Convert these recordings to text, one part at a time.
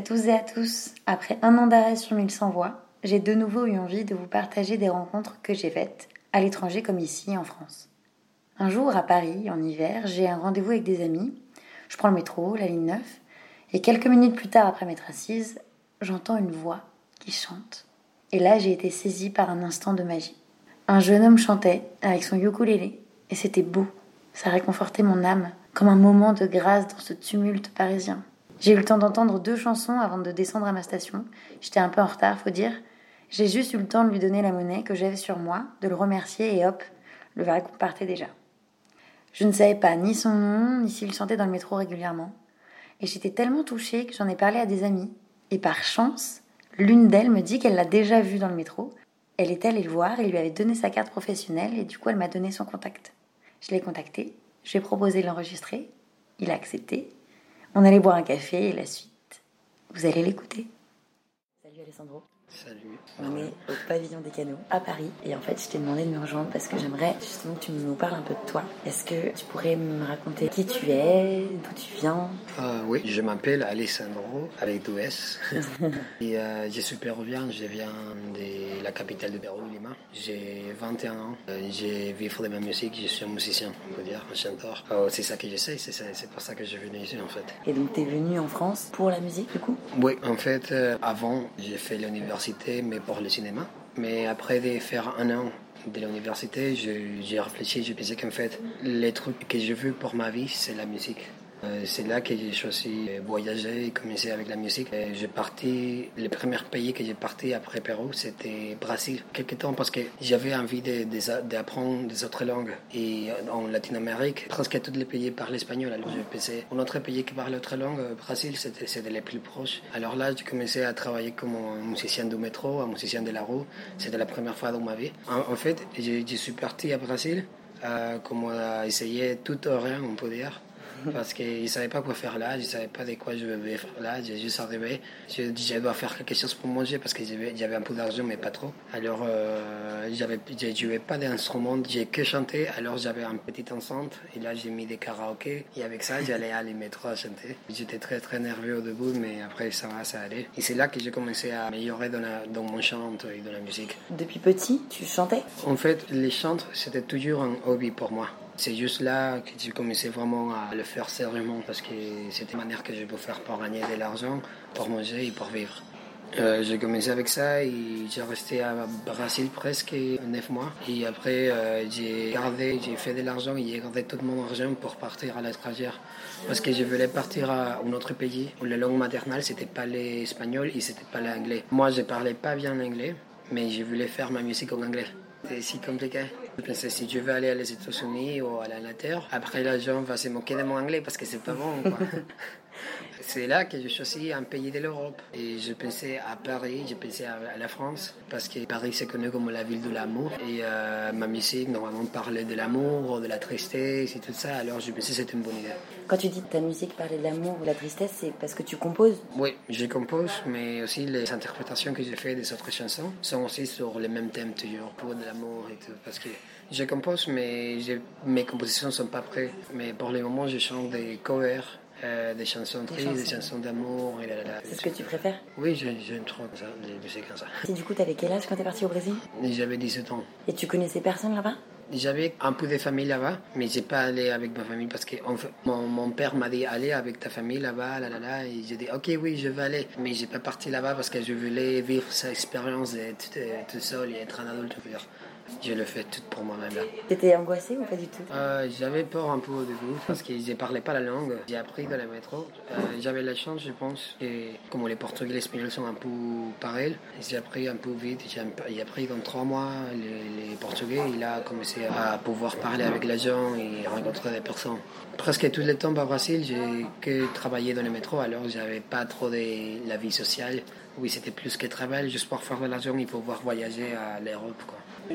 à tous et à tous. Après un an d'arrêt sur Mille sans voix, j'ai de nouveau eu envie de vous partager des rencontres que j'ai faites, à l'étranger comme ici en France. Un jour, à Paris, en hiver, j'ai un rendez-vous avec des amis. Je prends le métro, la ligne 9, et quelques minutes plus tard, après m'être assise, j'entends une voix qui chante. Et là, j'ai été saisie par un instant de magie. Un jeune homme chantait avec son ukulélé, et c'était beau. Ça réconfortait mon âme, comme un moment de grâce dans ce tumulte parisien. J'ai eu le temps d'entendre deux chansons avant de descendre à ma station. J'étais un peu en retard, faut dire. J'ai juste eu le temps de lui donner la monnaie que j'avais sur moi, de le remercier et hop, le wagon partait déjà. Je ne savais pas ni son nom, ni s'il chantait dans le métro régulièrement. Et j'étais tellement touchée que j'en ai parlé à des amis. Et par chance, l'une d'elles me dit qu'elle l'a déjà vu dans le métro. Elle est allée le voir et lui avait donné sa carte professionnelle et du coup elle m'a donné son contact. Je l'ai contacté, je lui ai proposé de l'enregistrer, il a accepté. On allait boire un café et la suite, vous allez l'écouter. Salut Alessandro. Salut. On est au pavillon des canaux à Paris et en fait je t'ai demandé de me rejoindre parce que j'aimerais justement que tu nous parles un peu de toi. Est-ce que tu pourrais me raconter qui tu es, d'où tu viens? Euh, oui, je m'appelle Alessandro, avec deux S. et euh, je suis péruvien, je viens de la capitale de Pérou, Lima. J'ai 21 ans, euh, je vis de ma musique, je suis un musicien, on peut dire, un chanteur. Euh, c'est ça que j'essaie, c'est c'est pour ça que je suis venu ici en fait. Et donc t'es venu en France pour la musique du coup? Oui, en fait, avant, j'ai fait l'université, mais pour le cinéma. Mais après de faire un an de l'université, j'ai réfléchi, j'ai pensé qu'en fait, les trucs que je veux pour ma vie, c'est la musique. Euh, c'est là que j'ai choisi de voyager et commencer avec la musique. J'ai parti, le premier pays que j'ai parti après Pérou, c'était Brésil. Quelque temps parce que j'avais envie de- de- d'apprendre des autres langues. Et en Latine-Amérique, presque tous les pays parlent espagnol. Alors je pensais, un autre pays qui parle autre langue, euh, Brésil, c'était les plus proches. Alors là, j'ai commencé à travailler comme un musicien du métro, un musicien de la rue. C'était la première fois dans ma vie. En, fait, je, suis parti à Brésil, euh, comme à essayer tout ou rien, on peut dire parce je ne savais pas quoi faire là, je ne savais pas de quoi je devais faire là, j'ai juste arrivé, je dis je dois faire quelque chose pour manger parce que j'avais un peu d'argent mais pas trop. Alors euh, j'avais je jouais pas d'instrument, j'ai que chanté, alors j'avais un petit enceinte et là j'ai mis des karaokés et avec ça j'allais aller métro à chanter. J'étais très très nerveux au début mais après ça va, ça allait. Et c'est là que j'ai commencé à améliorer dans, la- dans mon chant et dans la musique. Depuis petit, tu chantais? En fait, les chants, c'était toujours un hobby pour moi. C'est juste là que j'ai commencé vraiment à le faire sérieusement parce que c'était une manière que je peux faire pour gagner de l'argent, pour manger et pour vivre. Euh, j'ai commencé avec ça et j'ai resté à Brésil presque neuf mois. Et après, euh, j'ai gardé, j'ai fait de l'argent et j'ai gardé tout mon argent pour partir à l'étranger. Parce que je voulais partir à un autre pays où la langue maternelle, c'était pas l'espagnol et c'était pas l'anglais. Moi, je parlais pas bien l'anglais, mais je voulais faire ma musique en anglais. C'est si compliqué. Je pensais si je veux aller aux États-Unis ou à l'Angleterre, après les gens vont se moquer de mon anglais parce que c'est pas bon. quoi. c'est là que j'ai choisi un pays de l'Europe. Et je pensais à Paris, je pensais à, la France, parce que Paris c'est connu comme la ville de l'amour. Et euh, ma musique, normalement, parlait de l'amour, de la tristesse et tout ça. Alors je pensais que c'était une bonne idée. Quand tu dis que ta musique parlait de l'amour ou de la tristesse, c'est parce que tu composes? Oui, je compose, mais aussi les interprétations que j'ai faites des autres chansons sont aussi sur les mêmes thèmes toujours, pour de l'amour et tout. Parce que je compose, mais mes compositions ne sont pas prêtes. Mais pour le moment, je chante des covers, euh, des chansons tristes, des chansons. d'amour. C'est ce que tu préfères Oui, j'ai- j'aime trop ça, les musiques comme ça. Et du coup, t'avais quel âge quand t'es parti au Brésil? J'avais 17 ans. Et tu connaissais personne là-bas? J'avais un peu de famille là-bas, mais j'ai pas allé avec ma famille parce que mon, mon père m'a dit allez avec ta famille là-bas, là, là, là, et j'ai dit ok oui je vais aller, mais j'ai pas parti là-bas parce que je voulais vivre cette expérience d'être tout seul et être un adulte. Je le fais tout pour moi-même là. T'étais angoissé ou pas du tout Euh, j'avais peur un peu au début parce que je parlais pas la langue. J'ai appris dans le métro. Euh, j'avais la chance, je pense, et comme les Portugais et les Espagnols sont un peu pareils, j'ai appris un peu vite. J'ai appris dans trois mois les, les Portugais. Il a commencé à pouvoir parler avec les gens et rencontrer des personnes. Presque tout le temps au Brésil, j'ai que travaillé dans le métro, alors j'avais pas trop de la vie sociale. Oui, c'était plus que travail, juste pour faire de l'argent et pouvoir voyager à l'Europe.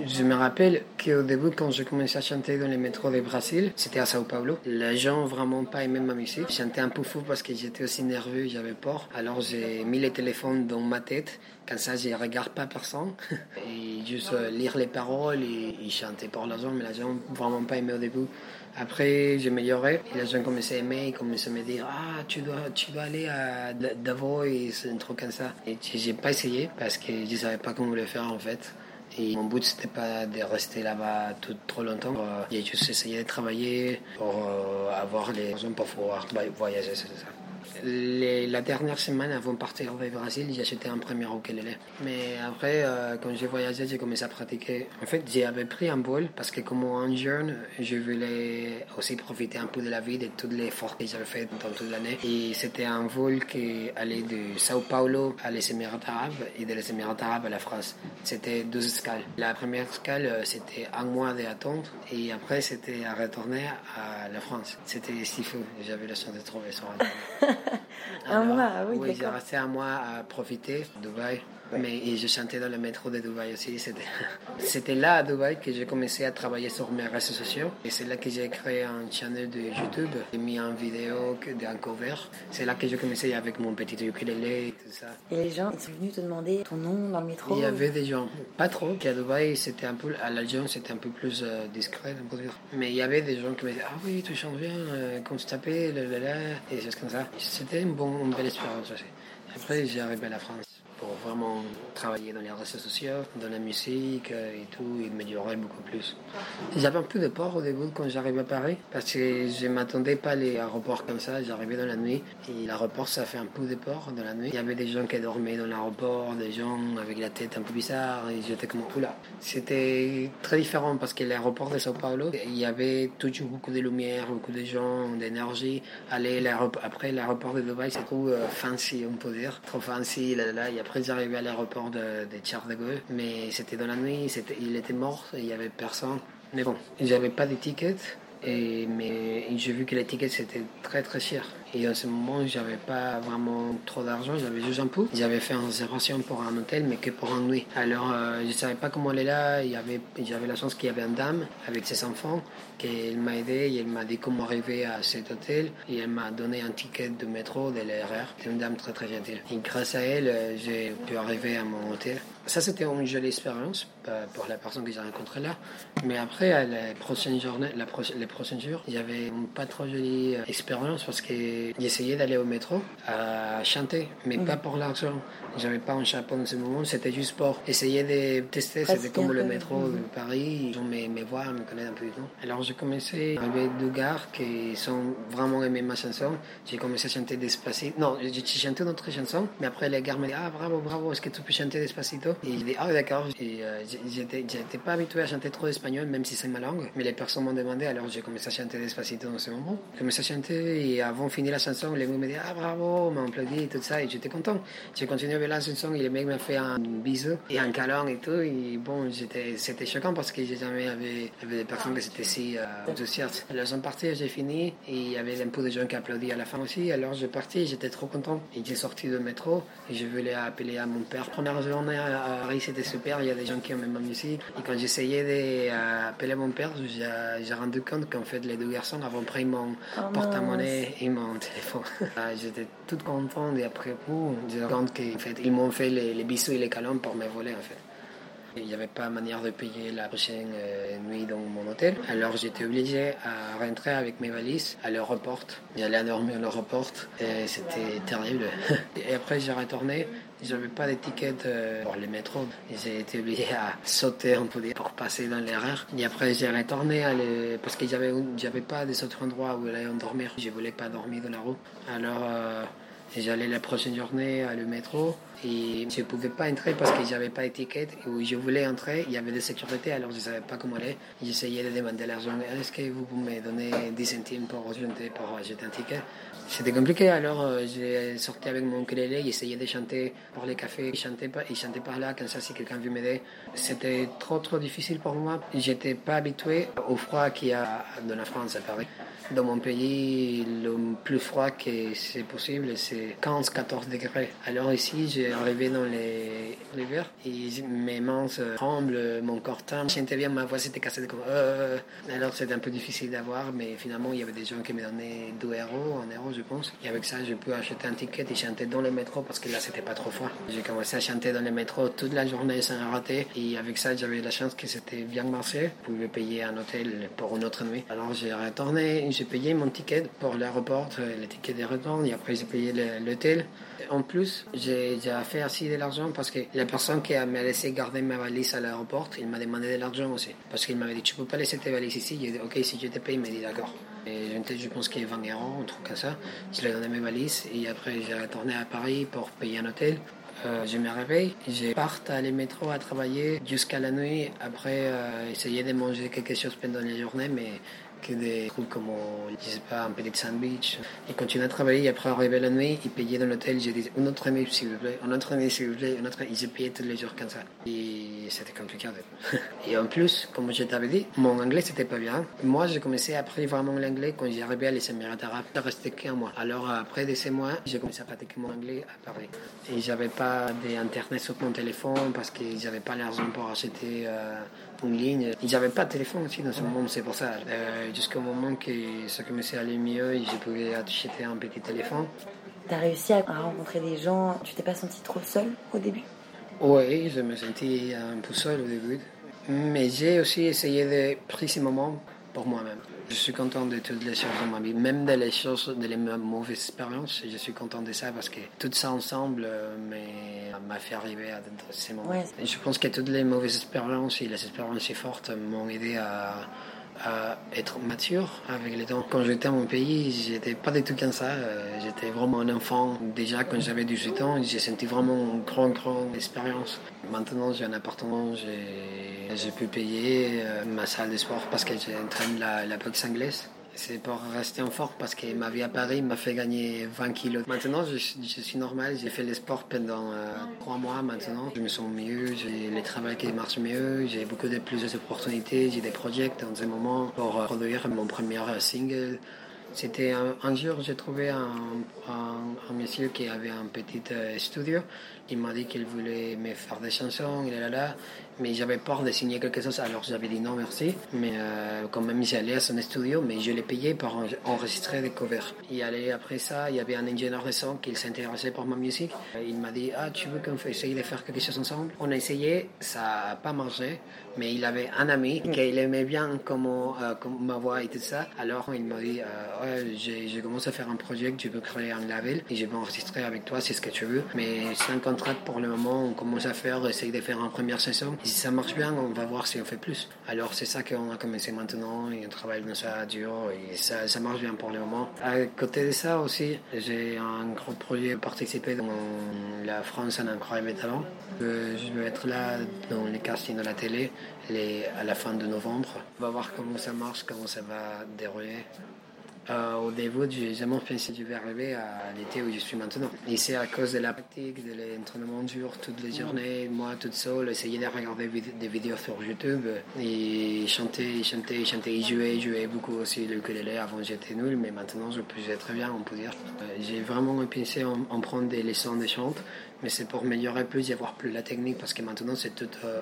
Je me rappelle qu'au début, quand j'ai commencé à chanter dans les métros du Brésil, c'était à Sao Paulo. Les gens vraiment pas aimé ma musique. Je chantais un peu fou parce que j'étais aussi nerveux, j'avais peur. Alors j'ai mis le téléphone dans ma tête. Comme ça, je regarde pas personne. Et juste euh, lire les paroles et, chanter pour les gens. Mais les gens vraiment pas aimé au début. Après, j'ai amélioré les gens commençaient à aimer, ils commençaient à me dire Ah, tu dois, tu dois aller à Davos et un truc comme ça. Et j'ai pas essayé parce que je savais pas comment le faire en fait. Et mon but, c'était pas de rester là-bas tout, trop longtemps. J'ai juste essayé de travailler pour euh, avoir les raisons pour pouvoir voyager, la dernière semaine avant de partir au Brésil, j'ai acheté un premier ukulélé. Mais après, euh, quand j'ai voyagé, j'ai commencé à pratiquer. En fait, j'avais pris un vol parce que comme un jeune, je voulais aussi profiter un peu de la vie, de tous les efforts que j'avais fait dans toute l'année. Et c'était un vol qui allait de Sao Paulo à les Émirats arabes et de les Émirats arabes à la France. C'était deux escales. La première escale, euh, c'était un mois d'attente et après, c'était à retourner à la France. C'était si fou. J'avais la chance de trouver ça. un mois, ah oui. Oui, j'ai resté un mois à profiter de Dubaï. Mais et je chantais dans le métro de Dubaï aussi. C'était là à Dubaï que j'ai commencé à travailler sur mes réseaux sociaux. Et c'est là que j'ai créé un channel de YouTube. J'ai mis en vidéo d'un cover. C'est là que j'ai commencé avec mon petit ukulélé et tout ça. Et les gens, ils sont venus te demander ton nom dans le métro Il y avait des gens, pas trop. À Dubaï, c'était un peu, à l'Algérie, c'était un peu plus euh, discret, on peut dire. Mais il y avait des gens qui me disaient Ah oui, tu chantes bien, euh, quand tu t'appelles, et des choses comme ça. C'était une, bonne, une belle expérience aussi. Après, j'ai arrivé à la France pour vraiment travailler dans les réseaux sociaux, dans la musique euh, et tout, et améliorer beaucoup plus. J'avais un peu de peur au début quand j'arrivais à Paris, parce que je m'attendais pas à l'aéroport comme ça, j'arrivais dans la nuit, et l'aéroport ça fait un peu de peur dans la nuit. Il y avait des gens qui dormaient dans l'aéroport, des gens avec la tête un peu bizarre, et j'étais comme, oula. C'était très différent parce que l'aéroport de Sao Paulo, il y avait toujours beaucoup de lumière, beaucoup de gens, d'énergie. Aller après l'aéroport de Dubaï, c'est trop euh, fancy, on peut dire, trop fancy, là, là, il y après, à l'aéroport de, de Charles de Gaulle, mais c'était dans la nuit, il était mort, il n'y avait personne. Mais bon, j'avais pas d'étiquette, et, mais j'ai vu que l'étiquette c'était très très cher. Et en ce moment, j'avais pas vraiment trop d'argent, j'avais juste un peu. J'avais fait une réservation pour un hôtel, mais que pour une nuit. Alors, euh, je savais pas comment aller là. J'avais la chance qu'il y avait une dame avec ses enfants, qu'elle m'a aidé et elle m'a dit comment arriver à cet hôtel. Et elle m'a donné un ticket de métro de l'ERR. C'était une dame très très gentille. Et grâce à elle, euh, j'ai pu arriver à mon hôtel. Ça, c'était une jolie expérience pour la personne que j'ai rencontrée là. Mais après, les prochaines journées, les prochains jours, j'avais une pas trop jolie expérience parce que j'essayais d'aller au métro à chanter, mais pas pour l'argent. J'avais pas un chapeau en ce moment, c'était juste pour essayer de tester. C'était comme le métro de Paris, ils ont mes, mes voix, me connaissent un peu. Non Alors j'ai commencé avec deux gars qui sont vraiment aimés ma chanson. J'ai commencé à chanter Despacito. Non, j'ai chanté une autre chanson, mais après les gars me disent Ah bravo, bravo, est-ce que tu peux chanter Despacito? Et j'ai dit Ah d'accord. Et euh, j'étais pas habitué à chanter trop d'espagnol, même si c'est ma langue. Mais les personnes m'ont demandé, alors j'ai commencé à chanter Despacito dans ce moment. J'ai commencé à chanter et avant de finir la chanson, les mots me disaient Ah bravo, m'ont applaudi et tout ça. Et j'étais content. J'ai continué avec la chanson et le mec m'a fait un bisou et un câlin et tout. Et bon, c'était choquant parce que j'ai jamais avait, des personnes qui étaient si euh, enthousiastes. Alors, sont partis, j'ai fini et il y avait un peu de gens qui applaudissaient à la fin aussi. Alors, j'ai parti, j'étais trop content. Et j'ai sorti du métro et je voulais appeler à mon père. Première journée à Paris, c'était super. Il y a des gens qui aiment ma musique. Et quand j'essayais d'appeler euh, mon père, j'ai rendu compte qu'en fait, les deux garçons avaient pris mon oh, porte-monnaie et mon téléphone. Ah, j'étais toute contente et après coup, j'ai compte qu'en fait, ils m'ont fait les, bisous et les câlins pour me voler en fait. Il n'y avait pas manière de payer la prochaine euh, nuit dans mon hôtel. Alors j'étais obligé à rentrer avec mes valises à l'aéroport. J'allais dormir à l'aéroport et c'était terrible. Et après j'ai retourné. J'avais pas d'étiquette pour les métros. J'ai été obligé à sauter un peu pour passer dans l'erreur. Et après j'ai retourné parce que j'avais j'avais pas des autres endroits où aller dormir. Je voulais pas dormir dans la roue. Alors euh, J'allais la prochaine journée à le métro et je pouvais pas entrer parce que j'avais pas d'étiquette. Et où je voulais entrer, il y avait des sécurités, alors je savais pas comment aller. J'essayais de demander l'argent. Est-ce que vous pouvez me donner 10 centimes pour, pour acheter un ticket? C'était compliqué, alors euh, j'ai sorti avec mon ukulélé, j'essayais de chanter pour les cafés. Il chantait, pas, il chantait par là, comme ça, si quelqu'un veut m'aider. C'était trop, trop difficile pour moi. J'étais pas habitué au froid qu'il y a dans la France à Paris. Dans mon pays, le plus froid que c'est possible, c'est 15-14 degrés. Alors ici, j'ai arrivé dans les l'hiver et mes mains tremblent, mon corps tremble. Je sentais bien ma voix s'était cassée comme euh, alors c'était un peu difficile d'avoir, mais finalement il y avait des gens qui me donnaient 2 euros, 1 euro je pense. Et avec ça, je peux acheter un ticket et chanter dans le métro parce que là c'était pas trop froid. J'ai commencé à chanter dans le métro toute la journée sans arrêter et avec ça j'avais la chance que c'était bien marché. Je pouvais payer un hôtel pour une autre nuit. Alors j'ai retourné, j'ai payé mon ticket pour l'aéroport, le ticket de retour et après j'ai payé l'hôtel. En plus, j'ai fait assez de l'argent parce que la personne qui m'a laissé garder ma valise à l'aéroport, il m'a demandé de l'argent aussi. Parce qu'il m'avait dit, tu peux pas laisser tes valises ici. J'ai dit, ok, si je te paye, il m'a dit, d'accord. Et je pense qu'il y a 20 euros, un truc comme ça. Je lui ai donné mes valises et après j'ai retourné à Paris pour payer un hôtel. Euh, je me réveille, je pars à le métro à travailler jusqu'à la nuit. Après, euh, essayer de manger quelque chose pendant la journée, mais des trucs comme, je sais pas, un petit sandwich. Il continuait à travailler, après arriver la nuit, il payait dans l'hôtel, j'ai dit, une autre nuit s'il vous plaît, une autre nuit s'il vous plaît, une autre. Ils payaient tous les jours comme ça. Et c'était compliqué. Et en plus, comme je t'avais dit, mon anglais c'était pas bien. Moi, j'ai commencé à apprendre vraiment l'anglais quand arrivé à les Émirats arabes. Ça restait qu'un mois. Alors après de ces mois, j'ai commencé à pratiquer mon anglais à Paris. Et j'avais pas d'internet sur mon téléphone parce que j'avais pas l'argent pour acheter euh, une ligne. Ils n'avaient pas de téléphone aussi dans ce moment, c'est pour ça. Euh, jusqu'au moment que ça commençait à aller mieux je pouvais acheter un petit téléphone. Tu as réussi à rencontrer des gens, tu t'es pas senti trop seul au début? Oui, je me sentais un peu seul au début. Mais j'ai aussi essayé de prendre ces moments pour moi-même. Je suis content de toutes les choses dans ma vie, même des choses, des mauvaises expériences. Je suis content de ça parce que tout ça ensemble euh, m'a fait arriver à ces moments. Je pense que toutes les mauvaises expériences et les expériences fortes m'ont aidé à, à être mature avec les temps. Quand j'étais à mon pays, j'étais pas du tout comme ça. Euh, j'étais vraiment un enfant. Déjà, quand j'avais 18 ans, j'ai senti vraiment une grande, grande expérience. Maintenant, j'ai un appartement, j'ai pu payer euh, ma salle de sport parce que j'entraîne la, la boxe anglaise. C'est pour rester en forme parce que ma vie à Paris m'a fait gagner 20 kilos. Maintenant, je, suis normal. J'ai fait le sport pendant euh, trois mois maintenant. Je me sens mieux. J'ai le travail qui marche mieux. J'ai beaucoup de plus d'opportunités. J'ai des projets dans ce moment pour euh, produire mon premier single. C'était un, jour, j'ai trouvé un, un, monsieur qui avait un petit euh, studio. Il m'a dit qu'il voulait me faire des chansons, et là, là, mais j'avais peur de signer quelque chose, alors j'avais dit non, merci. Mais euh, quand même, j'allais à son studio, mais je l'ai payé pour enregistrer des covers. Et allait après ça, il y avait un ingénieur de son qui s'intéressait pour ma musique. Il m'a dit Ah, tu veux qu'on essaye de faire quelque chose ensemble On a essayé, ça n'a pas marché, mais il avait un ami mm. qu'il aimait bien euh, comment, ma voix et tout ça. Alors il m'a dit euh, ouais, j'ai, commencé à faire un projet, tu veux créer un label et je vais enregistrer avec toi, c'est ce que tu veux, mais 50 pour le moment. On commence à faire, on essaye de faire en première saison. Si ça marche bien, on va voir si on fait plus. Alors c'est ça qu'on a commencé maintenant et on travaille dans ça dur et ça, ça marche bien pour le moment. À côté de ça aussi, j'ai un gros projet participer dans la France en incroyable talent. Euh, je vais être là dans les castings de la télé les, à la fin de novembre. On va voir comment ça marche, comment ça va dérouler. Euh, au début, j'ai jamais pensé que je vais arriver à l'été où je suis maintenant. Et c'est à cause de la pratique, de l'entraînement dur toutes les journées, moi toute seule, essayer de regarder des vidéos sur YouTube et chanter, chanter, chanter, jouer, jouer beaucoup aussi le ukulélé. Avant j'étais nul, mais maintenant je peux jouer très bien, on peut dire. Euh, j'ai vraiment pensé en, en, prendre des leçons de chant, mais c'est pour améliorer plus et avoir plus la technique parce que maintenant c'est tout euh,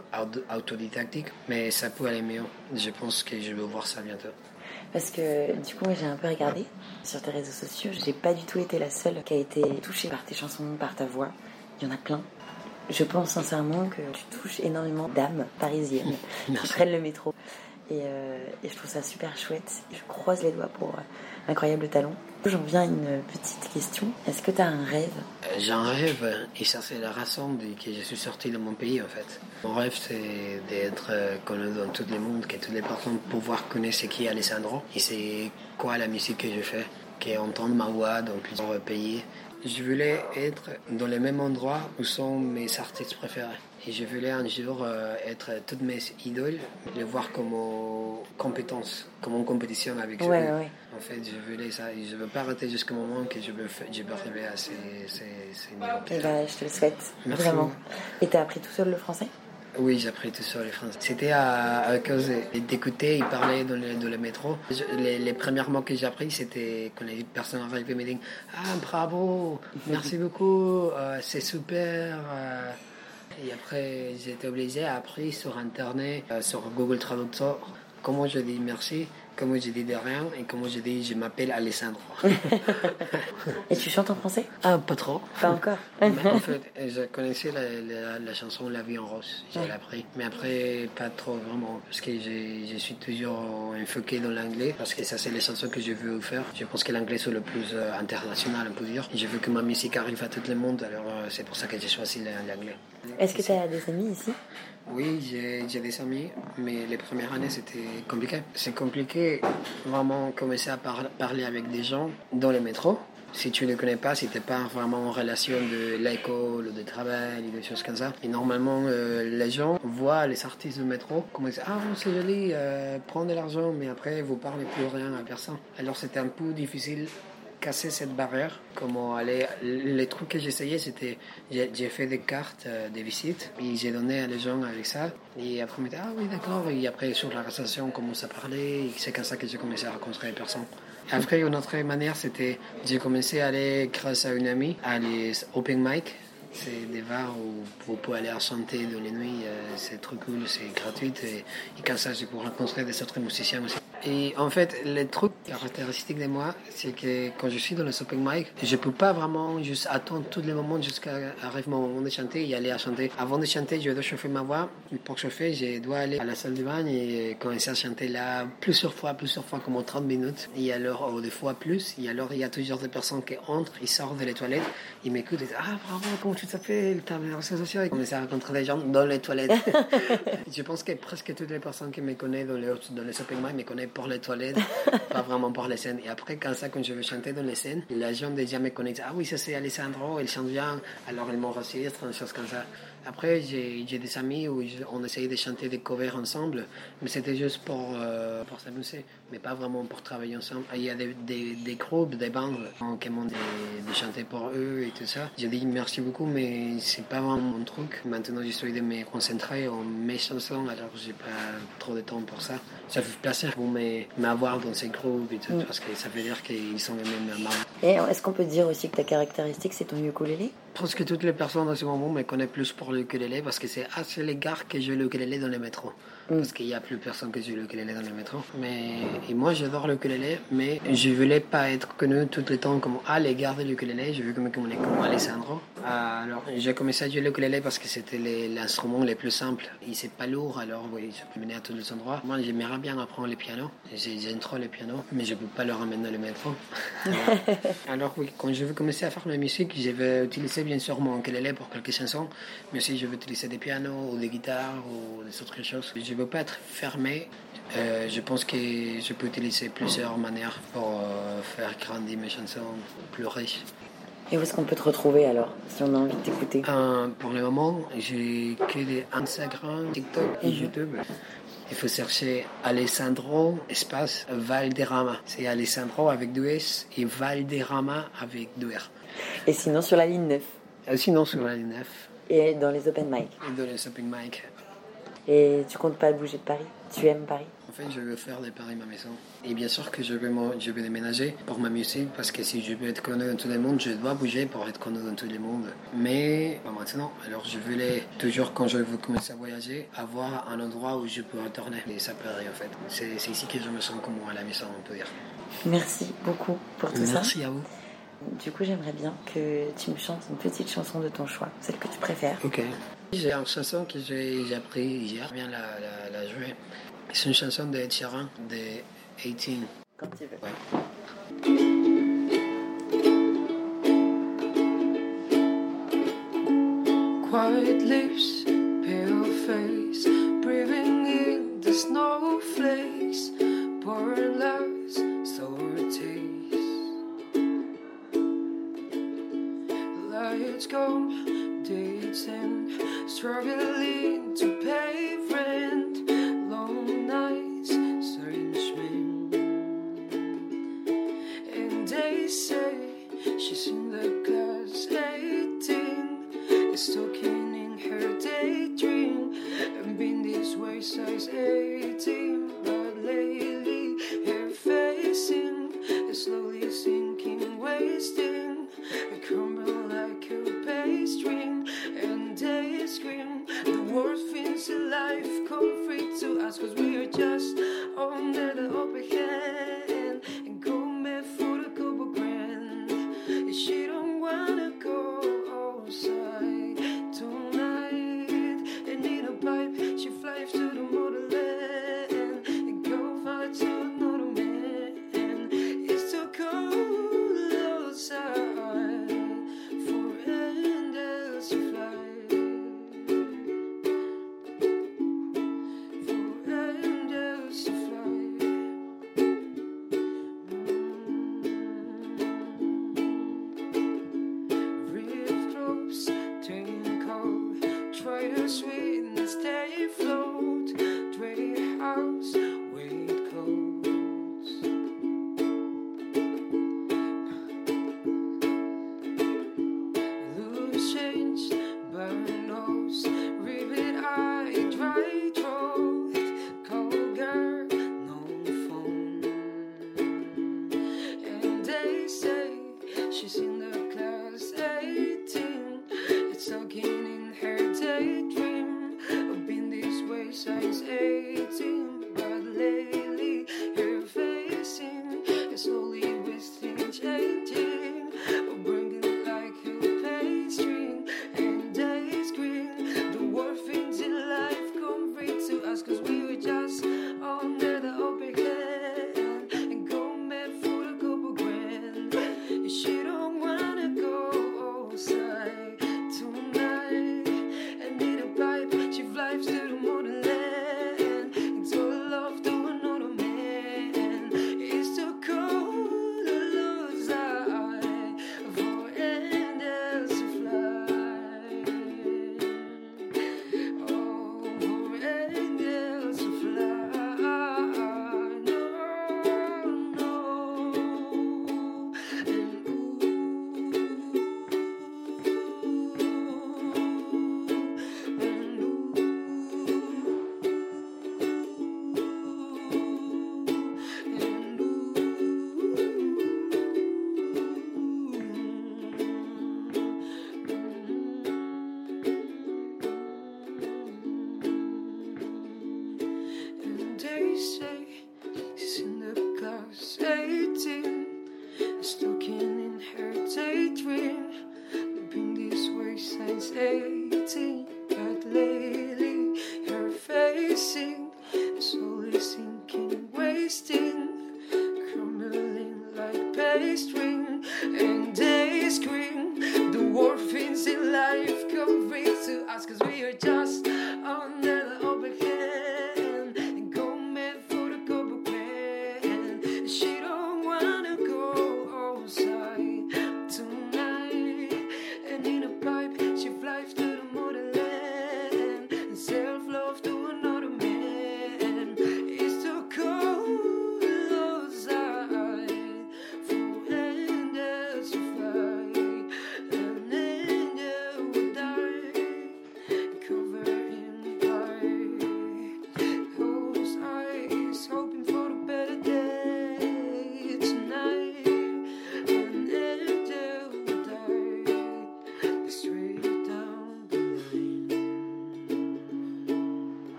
autodidactique, mais ça peut aller mieux. Je pense que je vais voir ça bientôt. Parce que du coup, j'ai un peu regardé sur tes réseaux sociaux. J'ai pas du tout été la seule qui a été touchée par tes chansons, par ta voix. Il y en a plein. Je pense sincèrement que tu touches énormément d'âmes parisiennes qui prennent le métro. Euh, et, je trouve ça super chouette. Je croise les doigts pour euh, incroyable talent. J'en viens à une petite question. Est-ce que tu as un rêve? Euh, J'ai un rêve, et ça c'est la raison de que je suis sorti de mon pays en fait. Mon rêve c'est d'être connu dans tout le monde, que toutes les personnes pouvoir connaître ce qui est Alessandro et c'est quoi la musique que je fais, qu'entendre ma voix dans plusieurs pays. Je voulais être dans le même endroit où sont mes artistes préférés. Et je voulais un jour euh, être toutes mes idoles, les voir comme compétence, comme en compétition avec eux. En fait, je voulais ça. Et je ne veux pas arrêter jusqu'au moment que je veux, je veux arriver à ces, ces, niveaux. Et eh ben, je te le souhaite, vraiment. Et tu as appris tout seul le français? Oui, j'ai appris tout sur les français. C'était à, cause d'écouter, ils parlaient dans le, dans le métro. les, les, premiers mots que j'ai appris, c'était quand les personnes arrivaient me disaient Ah, bravo, merci beaucoup, euh, c'est super. Euh. Et après, été obligé à sur Internet, euh, sur Google Traductor, comment je dis merci comment je dis de rien et comment je dis je m'appelle Alessandro. et tu chantes en français? Ah, pas trop. Pas encore. en fait, je connaissais la, chanson La vie en rose, j'ai appris. Mais après, pas trop vraiment, parce que je, suis toujours enfoqué dans l'anglais, parce que ça, c'est les chansons que je veux faire. Je pense que l'anglais, c'est le plus euh, international, on peut dire. je veux que ma musique arrive à tout le monde, alors euh, c'est pour ça que j'ai choisi l'anglais. Est-ce que tu as des amis ici? Oui, j'ai des amis, mais les premières années, c'était compliqué. C'est compliqué vraiment commencer à parler avec des gens dans le métro. Si tu ne connais pas, si tu n'es pas vraiment en relation de l'école ou de travail, des choses comme ça. Et normalement, euh, les gens voient les artistes du métro, comme ils disent Ah, c'est joli, euh, prends de l'argent, mais après, vous parlez plus rien à personne. Alors, c'était un peu difficile casser cette barrière. Comment aller. Les trucs que j'essayais, c'était. J'ai fait des cartes, euh, des visites, et j'ai donné à les gens avec ça. Et après, on me dit, ah oui, d'accord. Et après, sur la conversation, on commence à parler. C'est comme ça que j'ai commencé à rencontrer les personnes. Après, une autre manière, c'était. J'ai commencé à aller, grâce à une amie, à les open mic. C'est des bars où vous pouvez aller chanter dans les nuits, euh, c'est trop cool, c'est gratuit. Et, et comme ça, j'ai pu rencontrer des autres musiciens aussi. Et en fait, le truc caractéristique de moi, c'est que quand je suis dans le shopping mic, je peux pas vraiment juste attendre tous les moments jusqu'à arrive mon moment de chanter et aller à chanter. Avant de chanter, je dois chauffer ma voix. Pour chauffer, je dois aller à la salle de bain et commencer à chanter là plusieurs fois, plusieurs fois, comme 30 minutes. Et alors, ou des fois plus. Et alors, il y a toujours des personnes qui entrent, ils sortent de les toilettes, ils m'écoutent et disent Ah, bravo, comment tu t'appelles? T'as réseaux sociaux. Et commencer à rencontrer des gens dans les toilettes. je pense que presque toutes les personnes qui me connaissent dans les, dans les mic me connaissent pour les toilettes, pas vraiment pour les scènes. Et après, quand ça, quand je veux chanter dans les scènes, les gens déjà me connaissent. Ah oui, ça c'est Alessandro, il chante bien. Alors ils m'enregistrent, des choses comme ça. Après, j'ai des amis où on essayait de chanter des covers ensemble, mais c'était juste pour, euh, pour s'amuser, mais pas vraiment pour travailler ensemble. Il y a des, des, groupes, des bandes qui m'ont de, chanter pour eux et tout ça. J'ai dit merci beaucoup, mais c'est pas vraiment mon truc. Maintenant, j'essaie de me concentrer en mes chansons, alors j'ai pas trop de temps pour ça. Ça fait plaisir pour m'avoir dans ces groupes et tout, mm. parce que ça veut dire qu'ils sont les mêmes Et est-ce qu'on peut dire aussi que ta caractéristique, c'est ton ukulélé? Presque toutes les personnes dans ce moment me connaissent plus pour le ukulélé parce que c'est à les gars que je le ukulélé dans le métro. Mm. Parce qu'il n'y a plus personne qui joue le ukulélé dans le métro. Mais, et moi, j'adore le ukulélé, mais je voulais pas être connu tout le temps comme Ah, les gars de l'ukulélé. Je veux que me communiquer comme Alessandro. Alors, j'ai commencé à jouer le ukulélé parce que c'était l'instrument le plus simple. Il c'est pas lourd, alors oui, je peux mener à tous les endroits. Moi, j'aimerais bien apprendre le piano. J'aime trop le piano, mais je peux pas le ramener dans le métro. alors, oui, quand je veux commencer à faire ma musique, je vais utiliser bien sûr mon ukulélé pour quelques chansons, mais aussi je vais utiliser des pianos ou des guitares ou des autres choses. Je ne veux pas être fermé. Euh, je pense que je peux utiliser plusieurs manières pour euh, faire grandir mes chansons plus riches. Et où est-ce qu'on peut te retrouver alors, si on a envie de t'écouter? Euh, Pour le moment, j'ai que des Instagram, TikTok et mhm. YouTube. Il faut chercher Alessandro espace Valderrama. C'est Alessandro avec deux S et Valderrama avec deux R. Et sinon sur la ligne 9 Sinon sur la ligne 9. Et dans les open mic Et dans les open mic. Et tu comptes pas bouger de Paris? Tu aimes Paris? En fait, je veux faire de Paris ma maison. Et bien sûr que je veux, je veux déménager pour ma musique, parce que si je veux être connu dans tout le monde, je dois bouger pour être connu dans tout le monde. Mais pas maintenant. Alors je voulais toujours, quand je veux commencer à voyager, avoir un endroit où je peux retourner. Et ça Paris en fait. C'est ici que je me sens comme à la maison, on peut dire. Merci beaucoup pour tout ça. Merci à vous. Du coup, j'aimerais bien que tu me chantes une petite chanson de ton choix, celle que tu préfères. Ok. J'ai une chanson que j'ai appris hier, viens la, la, la jouer. C'est une chanson de Sheeran, de 18. Quand tu veux. Ouais. Quiet lips, pale face, breathing in the snowflakes, pouring love's sour taste. Lights go, dates struggling to pay